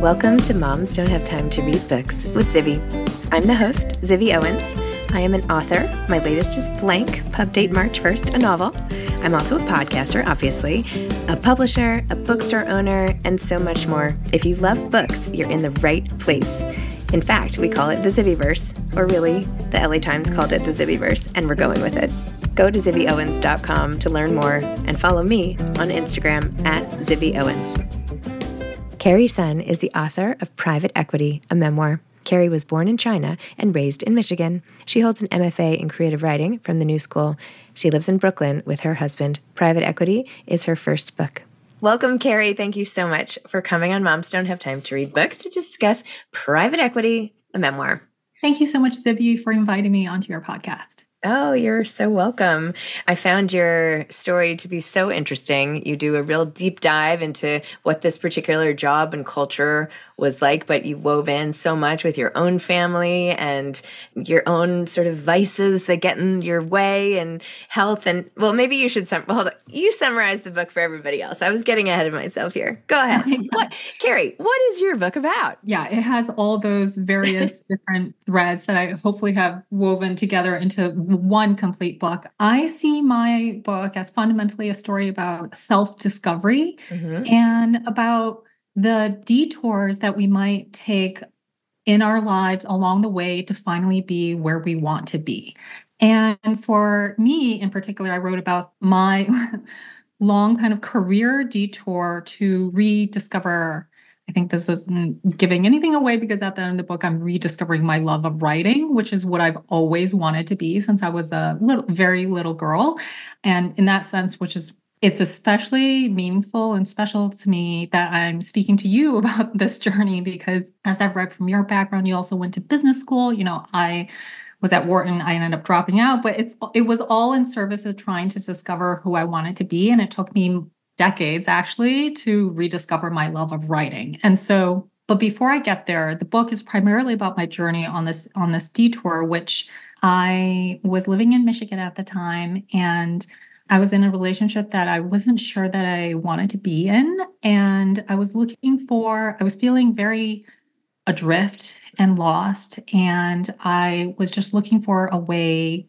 Welcome to Moms Don't Have Time to Read Books with Zibby. I'm the host, Zibby Owens. I am an author. My latest is Blank, pub date March 1st, a novel. I'm also a podcaster, obviously, a publisher, a bookstore owner, and so much more. If you love books, you're in the right place. In fact, we call it the Zibbyverse, or really, the LA Times called it the Zibbyverse, and we're going with it. Go to zibbyowens.com to learn more and follow me on Instagram at zibbyowens. Carrie Sun is the author of Private Equity, a memoir. Carrie was born in China and raised in Michigan. She holds an MFA in creative writing from the New School. She lives in Brooklyn with her husband. Private Equity is her first book. Welcome, Carrie. Thank you so much for coming on Moms Don't Have Time to Read Books to discuss Private Equity, a memoir. Thank you so much, Zibby, for inviting me onto your podcast. Oh, you're so welcome. I found your story to be so interesting. You do a real deep dive into what this particular job and culture was like, but you wove in so much with your own family and your own sort of vices that get in your way and health. And well, maybe you should sum- hold on. You summarize the book for everybody else. I was getting ahead of myself here. Go ahead. what, Carrie, what is your book about? Yeah, it has all those various different threads that I hopefully have woven together into one complete book. I see my book as fundamentally a story about self discovery mm-hmm. and about the detours that we might take in our lives along the way to finally be where we want to be. And for me in particular, I wrote about my long kind of career detour to rediscover I think this isn't giving anything away because at the end of the book, I'm rediscovering my love of writing, which is what I've always wanted to be since I was a little, very little girl. And in that sense, which is it's especially meaningful and special to me that I'm speaking to you about this journey because as I've read from your background, you also went to business school. You know, I was at Wharton, I ended up dropping out, but it's it was all in service of trying to discover who I wanted to be. And it took me decades actually to rediscover my love of writing. And so, but before I get there, the book is primarily about my journey on this on this detour, which I was living in Michigan at the time and I was in a relationship that I wasn't sure that I wanted to be in. And I was looking for, I was feeling very adrift and lost. And I was just looking for a way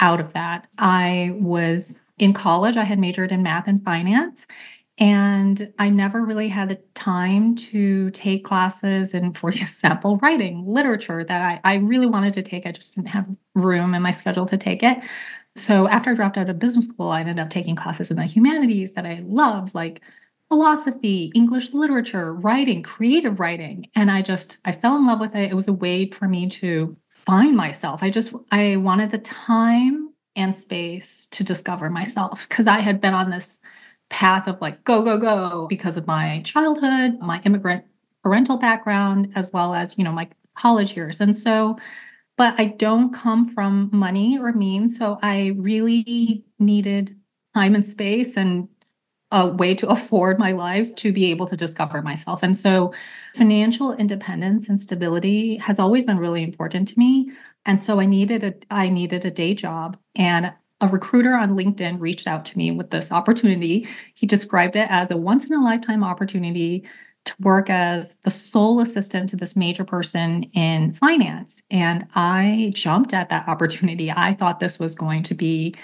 out of that. I was in college, I had majored in math and finance. And I never really had the time to take classes in, for example, writing, literature that I, I really wanted to take. I just didn't have room in my schedule to take it. So after I dropped out of business school, I ended up taking classes in the humanities that I loved, like philosophy, English literature, writing, creative writing. And I just, I fell in love with it. It was a way for me to find myself. I just, I wanted the time and space to discover myself because I had been on this path of like go go go because of my childhood, my immigrant parental background as well as, you know, my college years. And so but I don't come from money or means, so I really needed time and space and a way to afford my life to be able to discover myself. And so financial independence and stability has always been really important to me. And so I needed a I needed a day job and a recruiter on LinkedIn reached out to me with this opportunity. He described it as a once in a lifetime opportunity to work as the sole assistant to this major person in finance. And I jumped at that opportunity. I thought this was going to be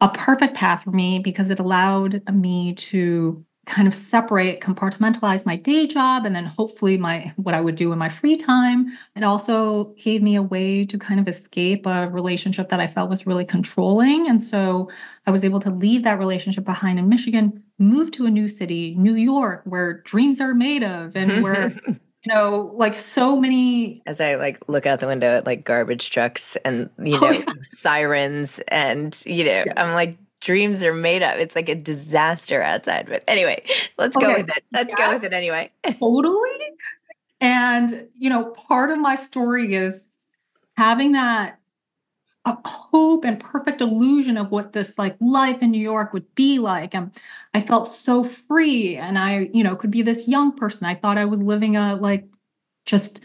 a perfect path for me because it allowed me to kind of separate compartmentalize my day job and then hopefully my what i would do in my free time it also gave me a way to kind of escape a relationship that i felt was really controlling and so i was able to leave that relationship behind in michigan move to a new city new york where dreams are made of and where you know like so many as i like look out the window at like garbage trucks and you oh, know oh, yeah. sirens and you know yeah. i'm like dreams are made up. It's like a disaster outside. But anyway, let's okay. go with it. Let's yeah. go with it anyway. totally. And, you know, part of my story is having that uh, hope and perfect illusion of what this like life in New York would be like. And I felt so free and I, you know, could be this young person. I thought I was living a like just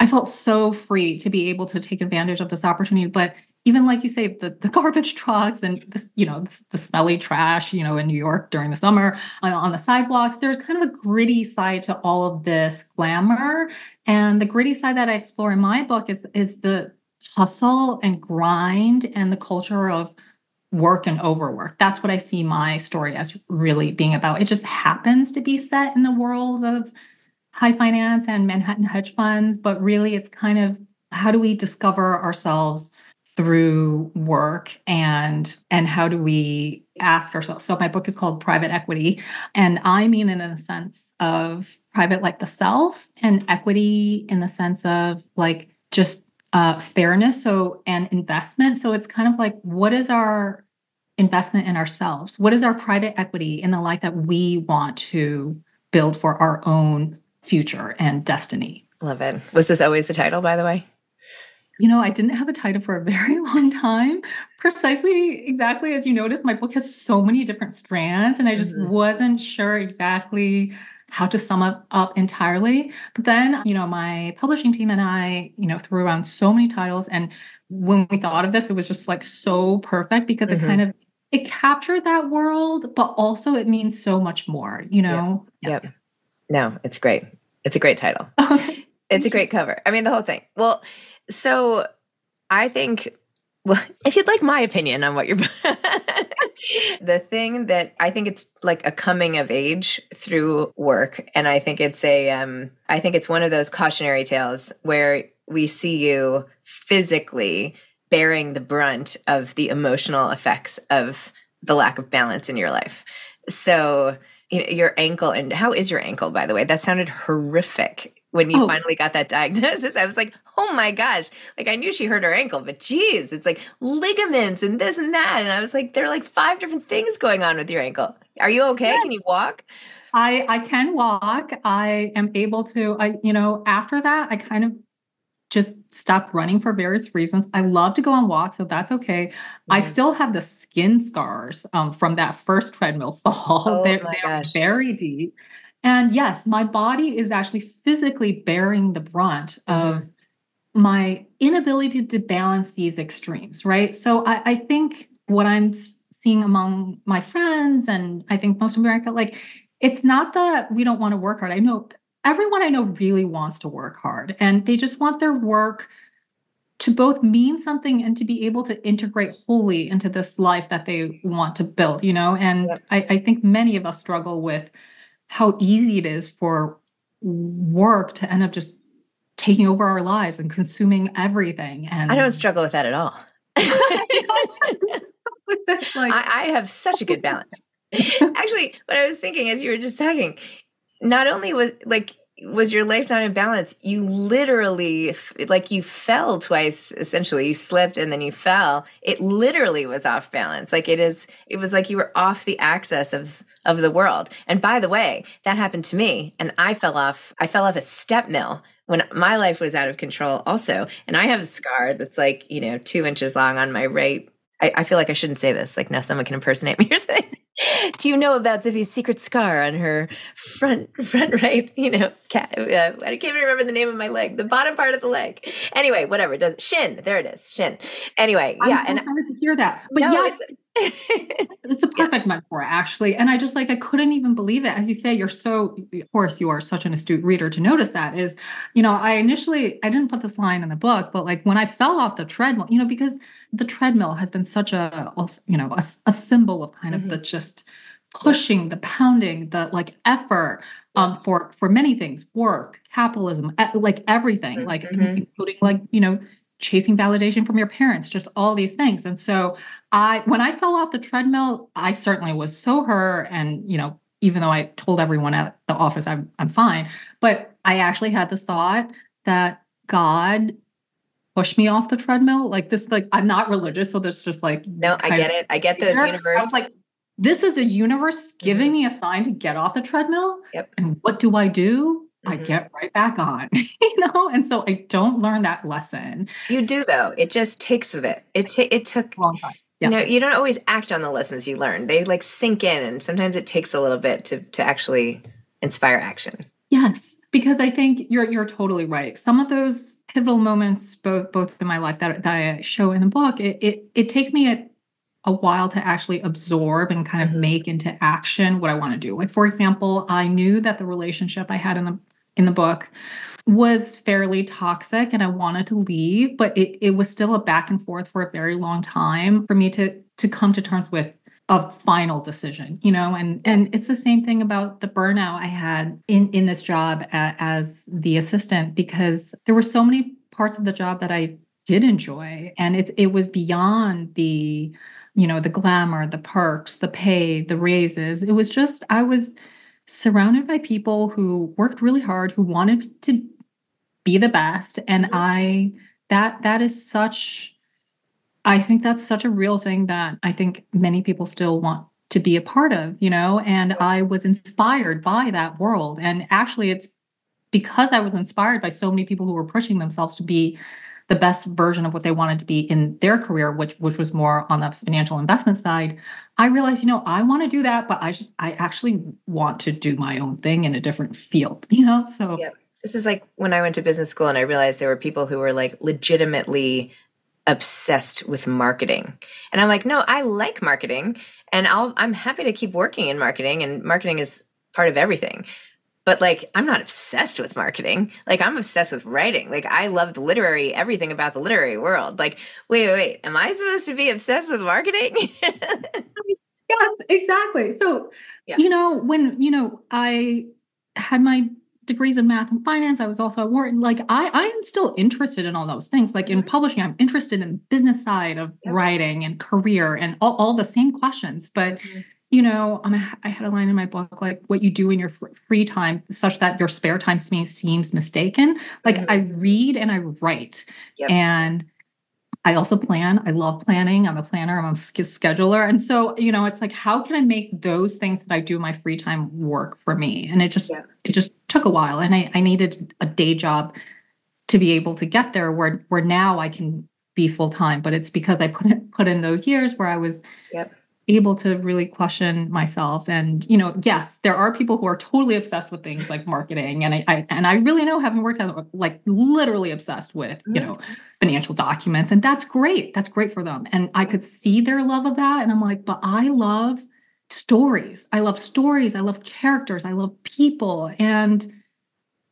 I felt so free to be able to take advantage of this opportunity. But even like you say, the, the garbage trucks and you know, the, the smelly trash, you know, in New York during the summer on, on the sidewalks, there's kind of a gritty side to all of this glamour. And the gritty side that I explore in my book is, is the hustle and grind and the culture of work and overwork. That's what I see my story as really being about. It just happens to be set in the world of high finance and Manhattan hedge funds, but really it's kind of how do we discover ourselves through work and and how do we ask ourselves so my book is called private equity and i mean in a sense of private like the self and equity in the sense of like just uh, fairness so and investment. So it's kind of like what is our investment in ourselves? What is our private equity in the life that we want to build for our own future and destiny? Love it. Was this always the title by the way you know, I didn't have a title for a very long time. Precisely, exactly as you noticed, my book has so many different strands, and I just mm-hmm. wasn't sure exactly how to sum up up entirely. But then, you know, my publishing team and I, you know, threw around so many titles, and when we thought of this, it was just like so perfect because mm-hmm. it kind of it captured that world, but also it means so much more. You know. Yep. yep. No, it's great. It's a great title. it's a great cover. I mean, the whole thing. Well so I think, well, if you'd like my opinion on what you're, the thing that I think it's like a coming of age through work, and I think it's a, um, I think it's one of those cautionary tales where we see you physically bearing the brunt of the emotional effects of the lack of balance in your life. So, you know, your ankle, and how is your ankle, by the way? That sounded horrific when you oh. finally got that diagnosis. I was like, oh my gosh. Like I knew she hurt her ankle, but geez, it's like ligaments and this and that. And I was like, there are like five different things going on with your ankle. Are you okay? Yeah. Can you walk? I I can walk. I am able to, I, you know, after that, I kind of just stopped running for various reasons. I love to go on walks, so that's okay. Mm-hmm. I still have the skin scars um, from that first treadmill fall. Oh they're, they're very deep. And yes, my body is actually physically bearing the brunt of my inability to balance these extremes, right? So I, I think what I'm seeing among my friends, and I think most America, like it's not that we don't want to work hard. I know everyone I know really wants to work hard and they just want their work to both mean something and to be able to integrate wholly into this life that they want to build, you know? And. I, I think many of us struggle with how easy it is for work to end up just taking over our lives and consuming everything. And I don't struggle with that at all. like, I, I have such a good balance. Actually, what I was thinking as you were just talking, not only was like was your life not in balance? You literally like you fell twice essentially. You slipped and then you fell. It literally was off balance. Like it is it was like you were off the axis of of the world. And by the way that happened to me and i fell off i fell off a step mill when my life was out of control also. And i have a scar that's like you know two inches long on my right I, I feel like I shouldn't say this. Like now, someone can impersonate me or something. Do you know about Zibby's secret scar on her front front right? You know, cat, uh, I can't even remember the name of my leg. The bottom part of the leg. Anyway, whatever. It does shin? There it is. Shin. Anyway, I'm yeah. So and sorry to hear that. But no, yes, it's, it's a perfect metaphor actually. And I just like I couldn't even believe it. As you say, you're so of course you are such an astute reader to notice that. Is you know I initially I didn't put this line in the book, but like when I fell off the treadmill, you know because the treadmill has been such a you know a, a symbol of kind of mm-hmm. the just pushing the pounding the like effort um for for many things work capitalism like everything mm-hmm. like mm-hmm. including like you know chasing validation from your parents just all these things and so i when i fell off the treadmill i certainly was so hurt and you know even though i told everyone at the office i'm, I'm fine but i actually had this thought that god push me off the treadmill. Like this, like I'm not religious, so there's just like no, I get it. I get this universe. I was like, this is the universe giving mm-hmm. me a sign to get off the treadmill. Yep. And what do I do? Mm-hmm. I get right back on, you know. And so I don't learn that lesson. You do though. It just takes a bit. It ta- it took a long time. Yeah. You know, you don't always act on the lessons you learn. They like sink in, and sometimes it takes a little bit to to actually inspire action. Yes, because I think you're you're totally right. Some of those pivotal moments, both both in my life that, that I show in the book, it it, it takes me a, a while to actually absorb and kind of mm-hmm. make into action what I want to do. Like for example, I knew that the relationship I had in the in the book was fairly toxic and I wanted to leave, but it, it was still a back and forth for a very long time for me to to come to terms with a final decision you know and and it's the same thing about the burnout i had in in this job as the assistant because there were so many parts of the job that i did enjoy and it it was beyond the you know the glamour the perks the pay the raises. It was just i was surrounded by people who worked really hard who wanted to be the best and i that that is such I think that's such a real thing that I think many people still want to be a part of, you know, and I was inspired by that world. And actually, it's because I was inspired by so many people who were pushing themselves to be the best version of what they wanted to be in their career, which which was more on the financial investment side. I realized, you know, I want to do that, but I I actually want to do my own thing in a different field, you know. So yeah. this is like when I went to business school and I realized there were people who were like legitimately obsessed with marketing. And I'm like, no, I like marketing and I'll I'm happy to keep working in marketing and marketing is part of everything. But like I'm not obsessed with marketing. Like I'm obsessed with writing. Like I love the literary everything about the literary world. Like wait, wait, wait. Am I supposed to be obsessed with marketing? yes, exactly. So, yeah. you know, when, you know, I had my degrees in math and finance. I was also at Wharton. Like I, I am still interested in all those things. Like in publishing, I'm interested in the business side of yep. writing and career and all, all the same questions. But mm-hmm. you know, um, I had a line in my book like what you do in your free time, such that your spare time seems mistaken. Like mm-hmm. I read and I write, yep. and I also plan. I love planning. I'm a planner. I'm a scheduler. And so, you know, it's like, how can I make those things that I do in my free time work for me? And it just, yeah. it just took a while. And I, I needed a day job to be able to get there where, where now I can be full time. But it's because I put it, put in those years where I was yep able to really question myself and you know yes there are people who are totally obsessed with things like marketing and I, I and i really know having worked out like literally obsessed with you mm-hmm. know financial documents and that's great that's great for them and i could see their love of that and i'm like but i love stories i love stories i love characters i love people and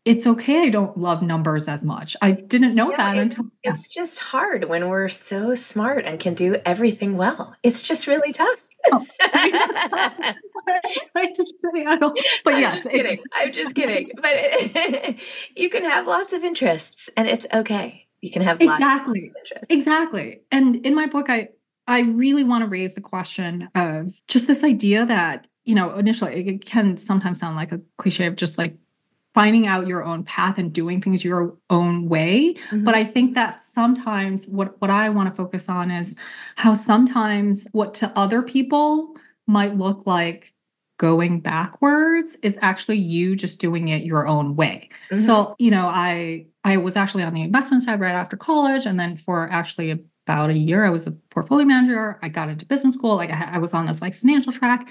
it's okay I don't love numbers as much. I didn't know that it, until it's just hard when we're so smart and can do everything well. It's just really tough. Oh. I just I don't but I'm yes, just kidding. It, I'm just kidding. But it, you can have lots of interests and it's okay. You can have lots exactly exactly. And in my book, I I really want to raise the question of just this idea that you know initially it can sometimes sound like a cliche of just like finding out your own path and doing things your own way mm-hmm. but i think that sometimes what what i want to focus on is how sometimes what to other people might look like going backwards is actually you just doing it your own way mm-hmm. so you know i i was actually on the investment side right after college and then for actually about a year i was a portfolio manager i got into business school like I, I was on this like financial track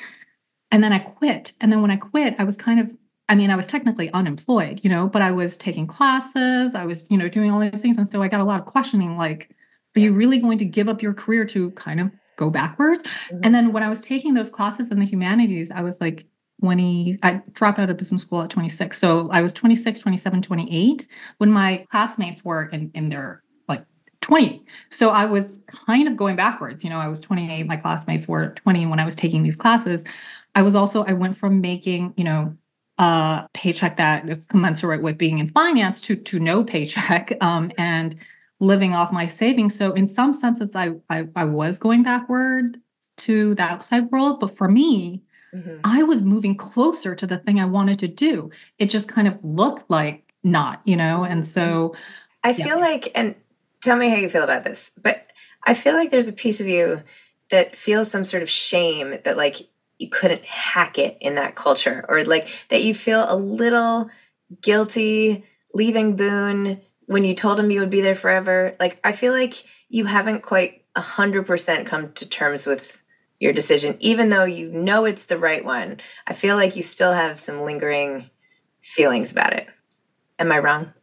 and then i quit and then when i quit i was kind of I mean, I was technically unemployed, you know, but I was taking classes, I was, you know, doing all these things. And so I got a lot of questioning like, are you really going to give up your career to kind of go backwards? Mm-hmm. And then when I was taking those classes in the humanities, I was like 20, I dropped out of business school at 26. So I was 26, 27, 28 when my classmates were in, in their 20. So I was kind of going backwards. You know, I was 28, my classmates were 20 when I was taking these classes. I was also, I went from making, you know, a paycheck that is commensurate with being in finance to to no paycheck um, and living off my savings. So in some senses, I, I, I was going backward to the outside world, but for me, mm-hmm. I was moving closer to the thing I wanted to do. It just kind of looked like not, you know. And so, I yeah. feel like, and tell me how you feel about this, but I feel like there's a piece of you that feels some sort of shame that like you couldn't hack it in that culture or like that you feel a little guilty leaving Boone when you told him you would be there forever. Like I feel like you haven't quite a hundred percent come to terms with your decision, even though you know it's the right one. I feel like you still have some lingering feelings about it. Am I wrong?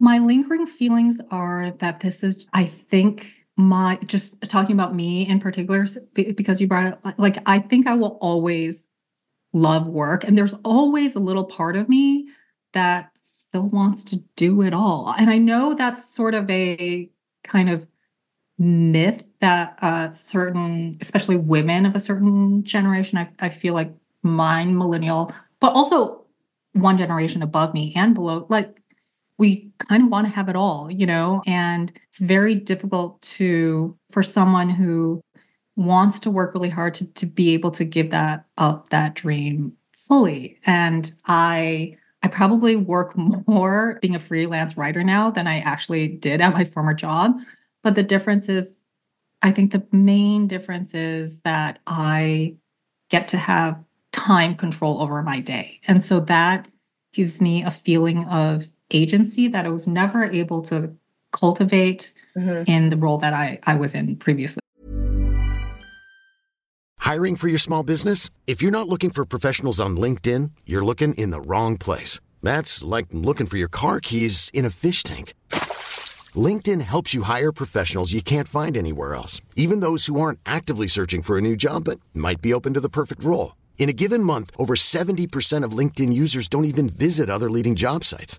My lingering feelings are that this is, I think, my just talking about me in particular because you brought it like I think I will always love work and there's always a little part of me that still wants to do it all. And I know that's sort of a kind of myth that uh certain especially women of a certain generation I, I feel like mine millennial but also one generation above me and below like we kind of want to have it all, you know, and it's very difficult to, for someone who wants to work really hard to, to be able to give that up, that dream fully. And I, I probably work more being a freelance writer now than I actually did at my former job. But the difference is, I think the main difference is that I get to have time control over my day. And so that gives me a feeling of agency that I was never able to cultivate mm-hmm. in the role that I, I was in previously. Hiring for your small business? If you're not looking for professionals on LinkedIn, you're looking in the wrong place. That's like looking for your car keys in a fish tank. LinkedIn helps you hire professionals you can't find anywhere else, even those who aren't actively searching for a new job but might be open to the perfect role. In a given month, over 70% of LinkedIn users don't even visit other leading job sites.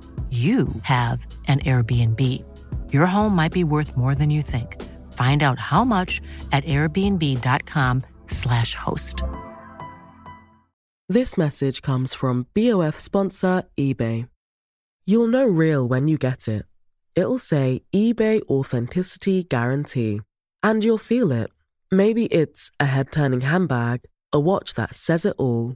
you have an Airbnb. Your home might be worth more than you think. Find out how much at airbnb.com/slash host. This message comes from BOF sponsor eBay. You'll know real when you get it. It'll say eBay Authenticity Guarantee. And you'll feel it. Maybe it's a head turning handbag, a watch that says it all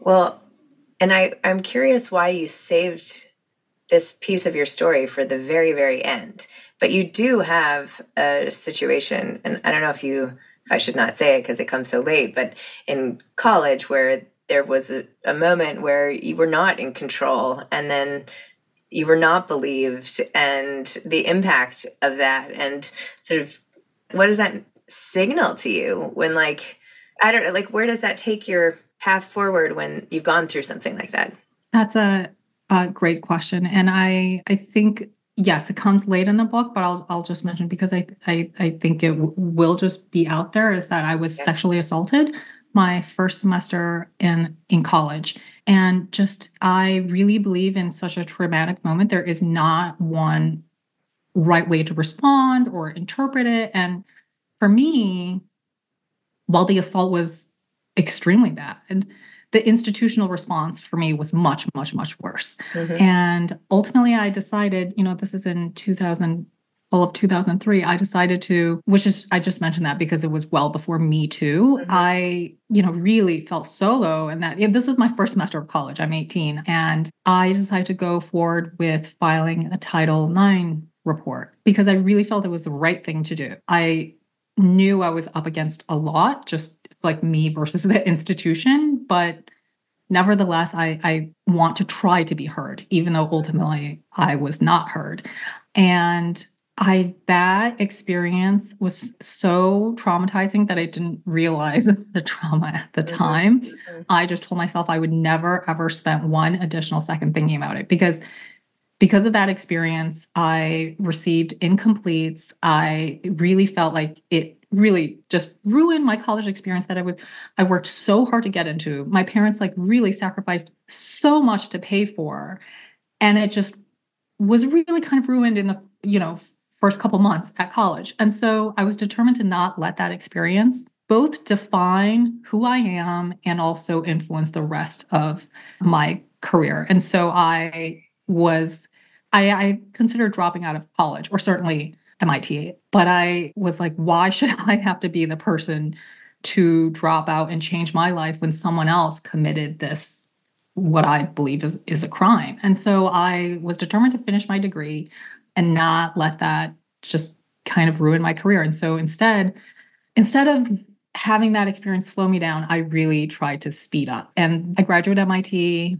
Well, and I, I'm curious why you saved this piece of your story for the very, very end. But you do have a situation, and I don't know if you, I should not say it because it comes so late, but in college where there was a, a moment where you were not in control and then you were not believed and the impact of that and sort of what does that signal to you when like i don't know like where does that take your path forward when you've gone through something like that? That's a, a great question. And i i think yes it comes late in the book but i'll, I'll just mention because i i, I think it w- will just be out there is that i was yes. sexually assaulted my first semester in in college. And just i really believe in such a traumatic moment there is not one right way to respond or interpret it. And for me while the assault was extremely bad. The institutional response for me was much much much worse. Mm-hmm. and ultimately i decided you know this is in 2000 all of 2003 i decided to which is i just mentioned that because it was well before me too. Mm-hmm. i you know really felt solo and that this is my first semester of college. I'm 18 and i decided to go forward with filing a title ix report because i really felt it was the right thing to do. I knew i was up against a lot just like me versus the institution but nevertheless I, I want to try to be heard even though ultimately i was not heard and I that experience was so traumatizing that I didn't realize the trauma at the mm-hmm. time. Mm-hmm. I just told myself I would never ever spend one additional second thinking about it because because of that experience, I received incompletes. I really felt like it really just ruined my college experience that I would I worked so hard to get into. My parents like really sacrificed so much to pay for and it just was really kind of ruined in the you know first couple months at college. And so I was determined to not let that experience both define who I am and also influence the rest of my career. And so I was, I, I considered dropping out of college, or certainly MIT, but I was like, why should I have to be the person to drop out and change my life when someone else committed this what I believe is is a crime. And so I was determined to finish my degree and not let that just kind of ruin my career. And so instead, instead of having that experience slow me down, I really tried to speed up. And I graduated MIT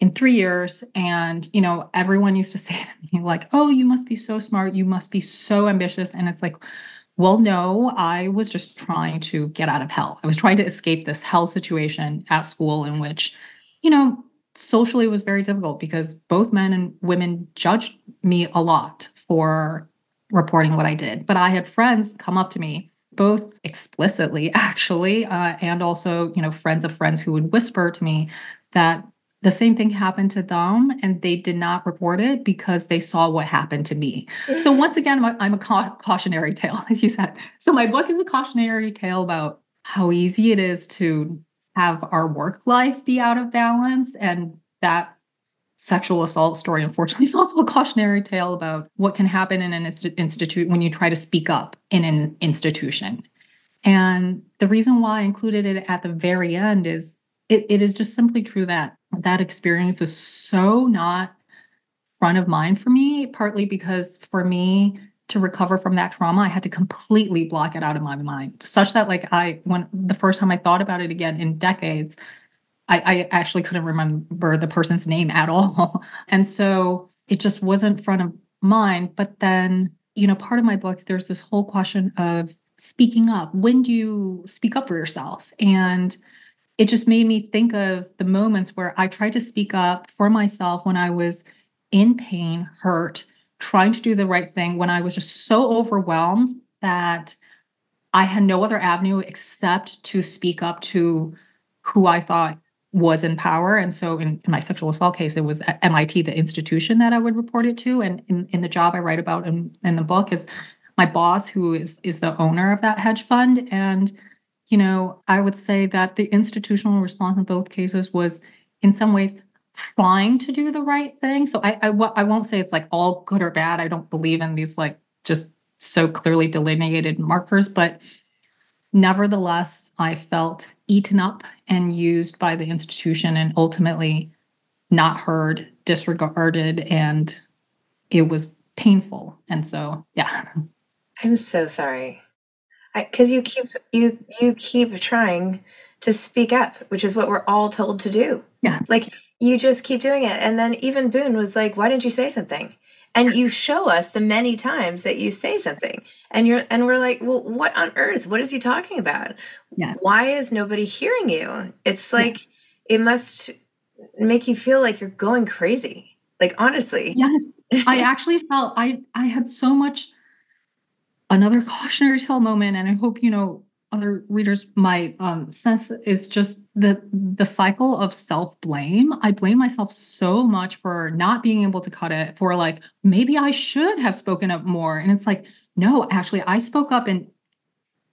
in three years. And, you know, everyone used to say to me, like, oh, you must be so smart. You must be so ambitious. And it's like, well, no, I was just trying to get out of hell. I was trying to escape this hell situation at school in which, you know, socially was very difficult because both men and women judged me a lot for reporting what I did. But I had friends come up to me, both explicitly actually, uh, and also, you know, friends of friends who would whisper to me that the same thing happened to them and they did not report it because they saw what happened to me. So once again, I'm a, I'm a cautionary tale, as you said. So my book is a cautionary tale about how easy it is to have our work life be out of balance and that sexual assault story unfortunately is also a cautionary tale about what can happen in an inst- institute when you try to speak up in an institution and the reason why i included it at the very end is it, it is just simply true that that experience is so not front of mind for me partly because for me to recover from that trauma i had to completely block it out of my mind such that like i when the first time i thought about it again in decades I, I actually couldn't remember the person's name at all. And so it just wasn't front of mind. But then, you know, part of my book, there's this whole question of speaking up. When do you speak up for yourself? And it just made me think of the moments where I tried to speak up for myself when I was in pain, hurt, trying to do the right thing, when I was just so overwhelmed that I had no other avenue except to speak up to who I thought was in power. And so in, in, my sexual assault case, it was MIT, the institution that I would report it to. And in, in the job I write about in, in the book is my boss, who is is the owner of that hedge fund. And, you know, I would say that the institutional response in both cases was in some ways trying to do the right thing. So I, I, I won't say it's like all good or bad. I don't believe in these like just so clearly delineated markers, but nevertheless, I felt eaten up and used by the institution and ultimately not heard, disregarded, and it was painful. And so, yeah. I'm so sorry. Cuz you keep you you keep trying to speak up, which is what we're all told to do. Yeah. Like you just keep doing it. And then even Boone was like, "Why didn't you say something?" and you show us the many times that you say something and you're and we're like well what on earth what is he talking about yes why is nobody hearing you it's like yeah. it must make you feel like you're going crazy like honestly yes i actually felt i i had so much another cautionary tale moment and i hope you know other readers might um, sense is just the the cycle of self blame. I blame myself so much for not being able to cut it. For like maybe I should have spoken up more, and it's like no, actually, I spoke up in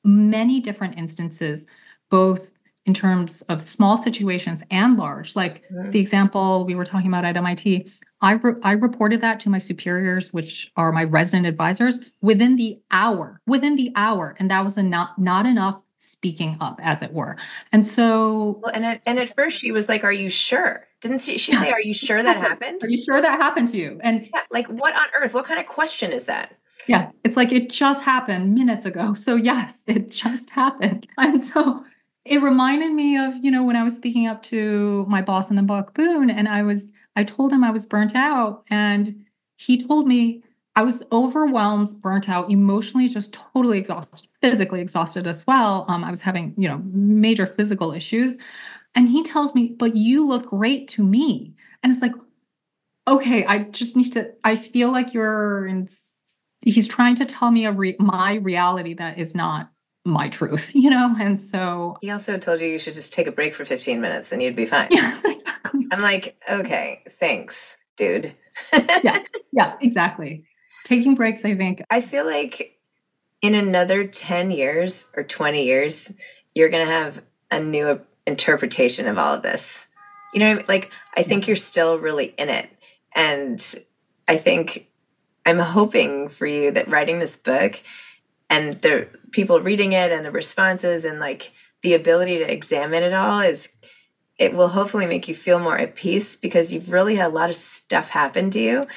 many different instances, both in terms of small situations and large. Like mm-hmm. the example we were talking about at MIT, I, re- I reported that to my superiors, which are my resident advisors, within the hour, within the hour. And that was a not, not enough speaking up, as it were. And so. Well, and, at, and at first she was like, Are you sure? Didn't she, she say, Are you sure that happened? Are you sure that happened to you? And yeah, like, what on earth? What kind of question is that? Yeah, it's like it just happened minutes ago. So, yes, it just happened. And so it reminded me of, you know, when I was speaking up to my boss in the book, Boone, and I was I told him I was burnt out. And he told me I was overwhelmed, burnt out, emotionally just totally exhausted, physically exhausted as well. Um, I was having, you know, major physical issues. And he tells me, but you look great to me. And it's like, okay, I just need to, I feel like you're in, he's trying to tell me a re, my reality that is not my truth, you know? And so he also told you you should just take a break for 15 minutes and you'd be fine. Yeah. I'm like, okay, thanks, dude. yeah, yeah, exactly. Taking breaks, I think. I feel like in another 10 years or 20 years, you're going to have a new interpretation of all of this. You know, like, I think yeah. you're still really in it. And I think I'm hoping for you that writing this book and the people reading it and the responses and like the ability to examine it all is it will hopefully make you feel more at peace because you've really had a lot of stuff happen to you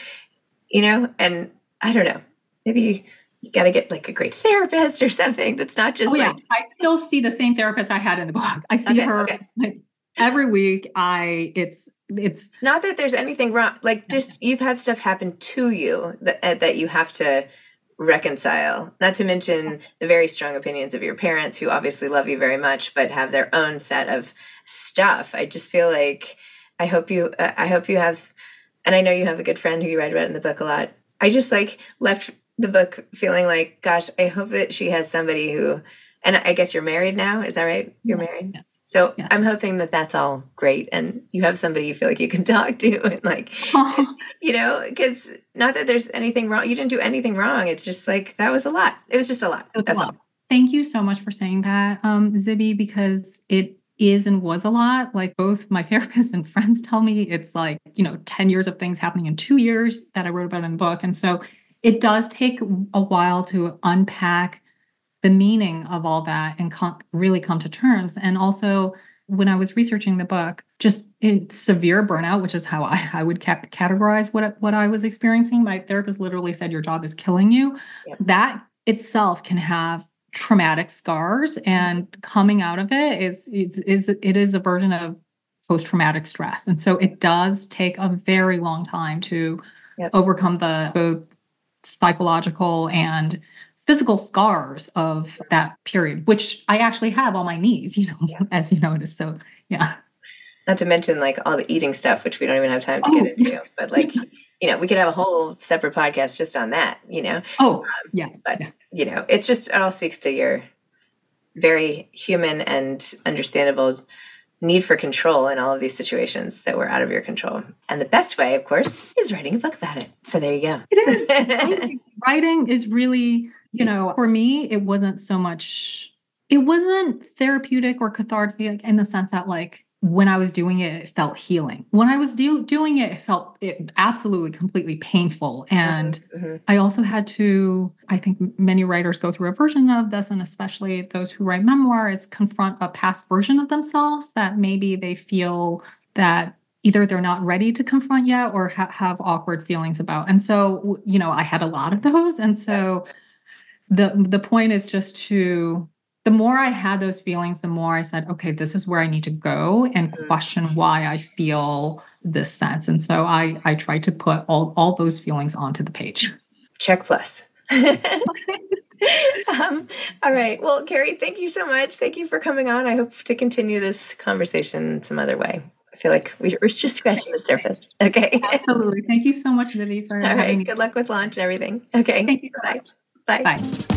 you know and i don't know maybe you got to get like a great therapist or something that's not just oh, like yeah. i still see the same therapist i had in the book i see okay, her okay. like every week i it's it's not that there's anything wrong like just you've had stuff happen to you that uh, that you have to reconcile. Not to mention the very strong opinions of your parents, who obviously love you very much, but have their own set of stuff. I just feel like I hope you. Uh, I hope you have, and I know you have a good friend who you read about in the book a lot. I just like left the book feeling like, gosh, I hope that she has somebody who. And I guess you're married now. Is that right? You're married. Yeah. So yeah. I'm hoping that that's all great and you have somebody you feel like you can talk to and like, you know, because not that there's anything wrong. You didn't do anything wrong. It's just like, that was a lot. It was just a lot. That's a lot. all. Thank you so much for saying that, um, Zibby, because it is and was a lot. Like both my therapist and friends tell me it's like, you know, 10 years of things happening in two years that I wrote about in the book. And so it does take a while to unpack the meaning of all that and really come to terms. And also, when I was researching the book, just severe burnout, which is how I, I would ca- categorize what what I was experiencing. My therapist literally said, "Your job is killing you." Yeah. That itself can have traumatic scars, and mm-hmm. coming out of it is is, is it is a version of post traumatic stress, and so it does take a very long time to yep. overcome the both psychological and physical scars of that period, which I actually have on my knees, you know, as you notice. So, yeah. Not to mention like all the eating stuff, which we don't even have time to oh, get into, but like, you know, we could have a whole separate podcast just on that, you know? Oh, um, yeah. But, yeah. you know, it's just, it all speaks to your very human and understandable need for control in all of these situations that were out of your control. And the best way, of course, is writing a book about it. So there you go. It is. writing is really, you know, for me, it wasn't so much, it wasn't therapeutic or cathartic in the sense that, like, when I was doing it, it felt healing. When I was do- doing it, it felt it absolutely completely painful. And mm-hmm. I also had to, I think many writers go through a version of this, and especially those who write memoirs, confront a past version of themselves that maybe they feel that either they're not ready to confront yet or ha- have awkward feelings about. And so, you know, I had a lot of those. And so the the point is just to the more I had those feelings, the more I said, okay, this is where I need to go and mm-hmm. question why I feel this sense. And so I I tried to put all all those feelings onto the page. Check plus. um, all right. Well, Carrie, thank you so much. Thank you for coming on. I hope to continue this conversation some other way. I feel like we're just scratching the surface. Okay. Absolutely. Thank you so much, Zibby, for All right. Good luck with launch and everything. Okay. Thank you so much. Bye. Bye.